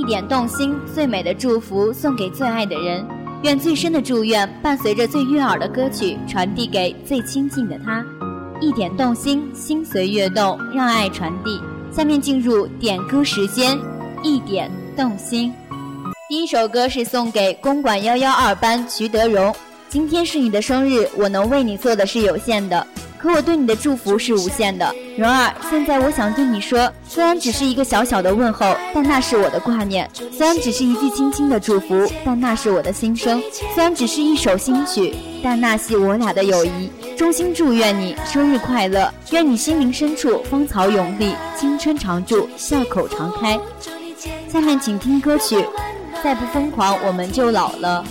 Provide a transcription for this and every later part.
一点动心，最美的祝福送给最爱的人。愿最深的祝愿伴随着最悦耳的歌曲，传递给最亲近的他。一点动心，心随悦动，让爱传递。下面进入点歌时间，一点动心。第一首歌是送给公馆幺幺二班徐德荣。今天是你的生日，我能为你做的是有限的。可我对你的祝福是无限的，蓉儿。现在我想对你说，虽然只是一个小小的问候，但那是我的挂念；虽然只是一句轻轻的祝福，但那是我的心声；虽然只是一首新曲，但那系我俩的友谊。衷心祝愿你生日快乐，愿你心灵深处芳草永立，青春常驻，笑口常开。下面请听歌曲，再不疯狂我们就老了。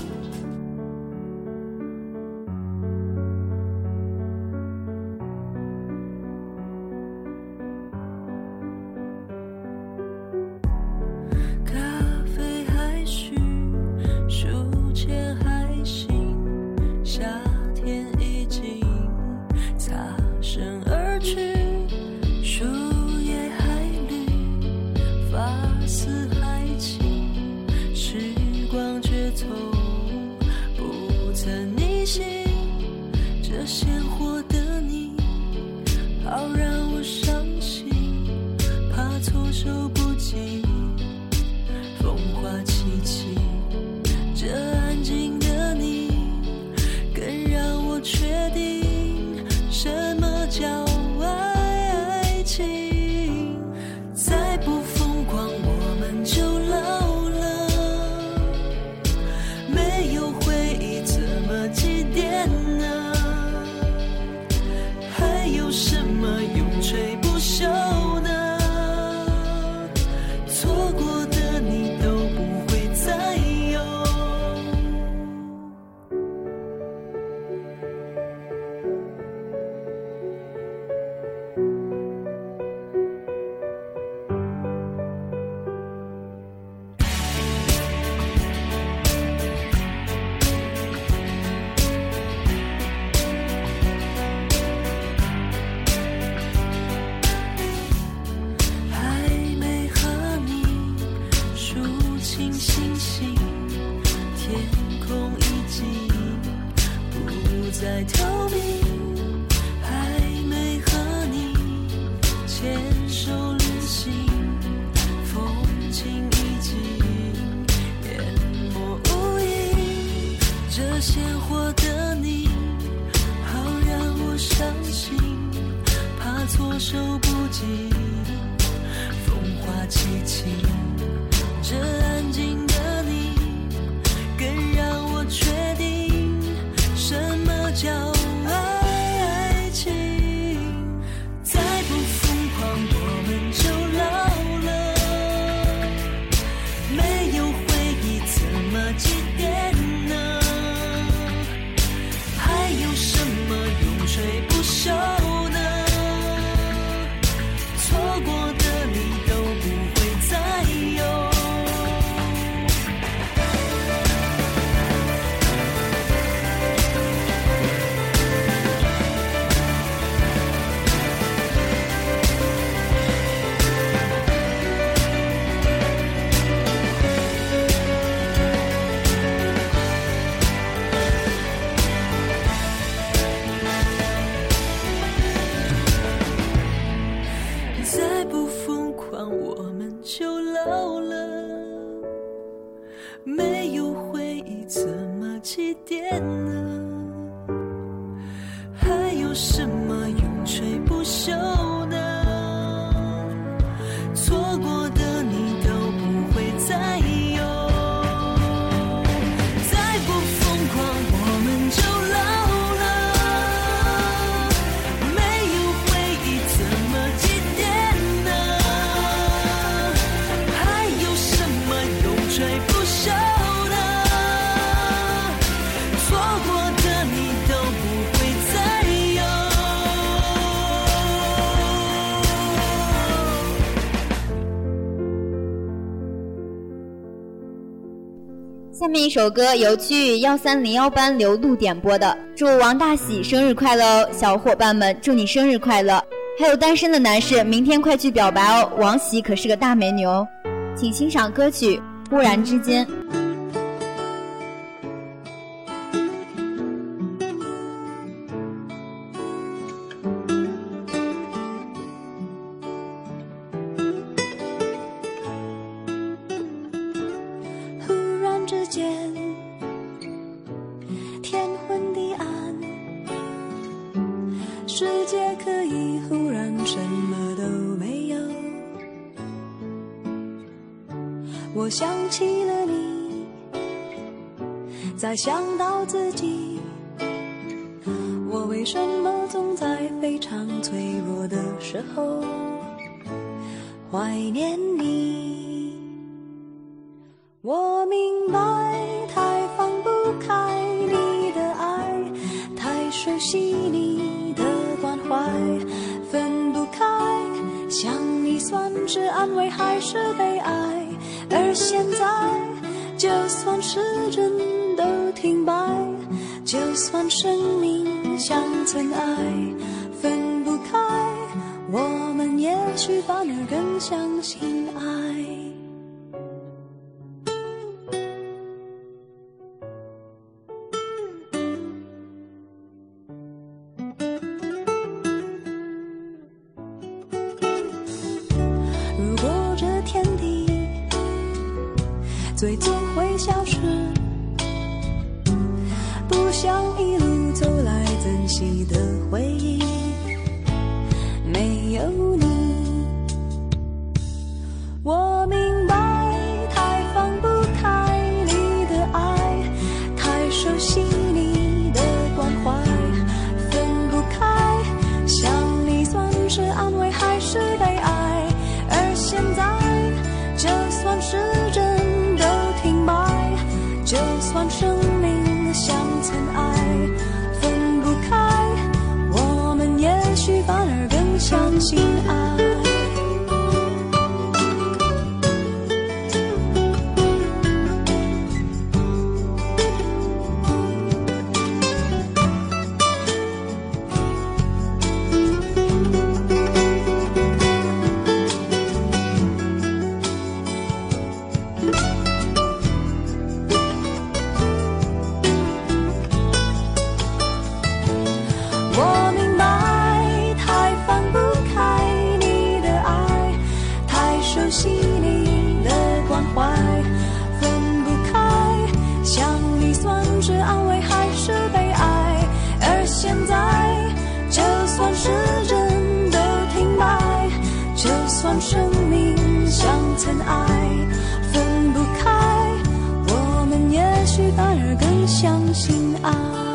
风已经不再透明，还没和你牵手旅行，风景已经淹没无影。这鲜活的你，好让我伤心，怕措手不及，风花起起，这安静。什么？下面一首歌由区域幺三零幺班刘璐点播的，祝王大喜生日快乐哦！小伙伴们，祝你生日快乐！还有单身的男士，明天快去表白哦！王喜可是个大美女哦。请欣赏歌曲《忽然之间》。我想起了你再想到自己，我为什么总在非常脆弱的时候怀念你？我是安慰还是悲哀？而现在，就算时针。都停摆，就算生命像尘埃，分不开，我们也许反而更相信爱。最终会消失。不想一路走来珍惜的回忆，相信爱。